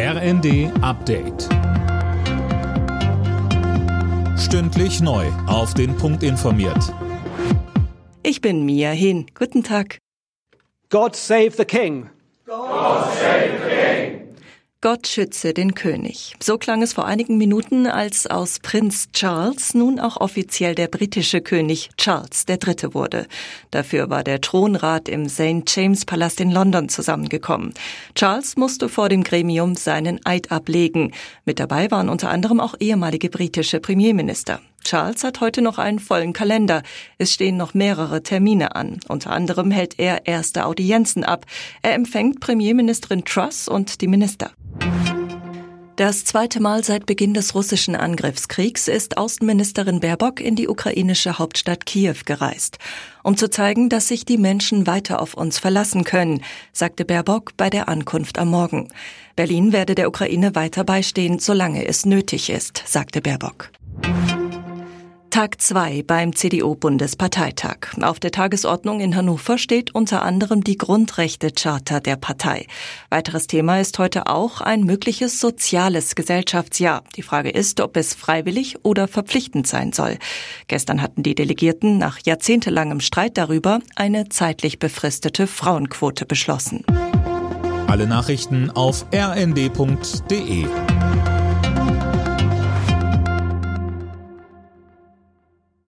RND Update. Stündlich neu. Auf den Punkt informiert. Ich bin Mia Hin. Guten Tag. God save the King. Gott schütze den König. So klang es vor einigen Minuten, als aus Prinz Charles nun auch offiziell der britische König Charles III. wurde. Dafür war der Thronrat im St. James Palast in London zusammengekommen. Charles musste vor dem Gremium seinen Eid ablegen. Mit dabei waren unter anderem auch ehemalige britische Premierminister. Charles hat heute noch einen vollen Kalender. Es stehen noch mehrere Termine an. Unter anderem hält er erste Audienzen ab. Er empfängt Premierministerin Truss und die Minister. Das zweite Mal seit Beginn des russischen Angriffskriegs ist Außenministerin Baerbock in die ukrainische Hauptstadt Kiew gereist. Um zu zeigen, dass sich die Menschen weiter auf uns verlassen können, sagte Baerbock bei der Ankunft am Morgen. Berlin werde der Ukraine weiter beistehen, solange es nötig ist, sagte Baerbock. Tag 2 beim CDU-Bundesparteitag. Auf der Tagesordnung in Hannover steht unter anderem die Grundrechte-Charta der Partei. Weiteres Thema ist heute auch ein mögliches soziales Gesellschaftsjahr. Die Frage ist, ob es freiwillig oder verpflichtend sein soll. Gestern hatten die Delegierten nach jahrzehntelangem Streit darüber eine zeitlich befristete Frauenquote beschlossen. Alle Nachrichten auf rnd.de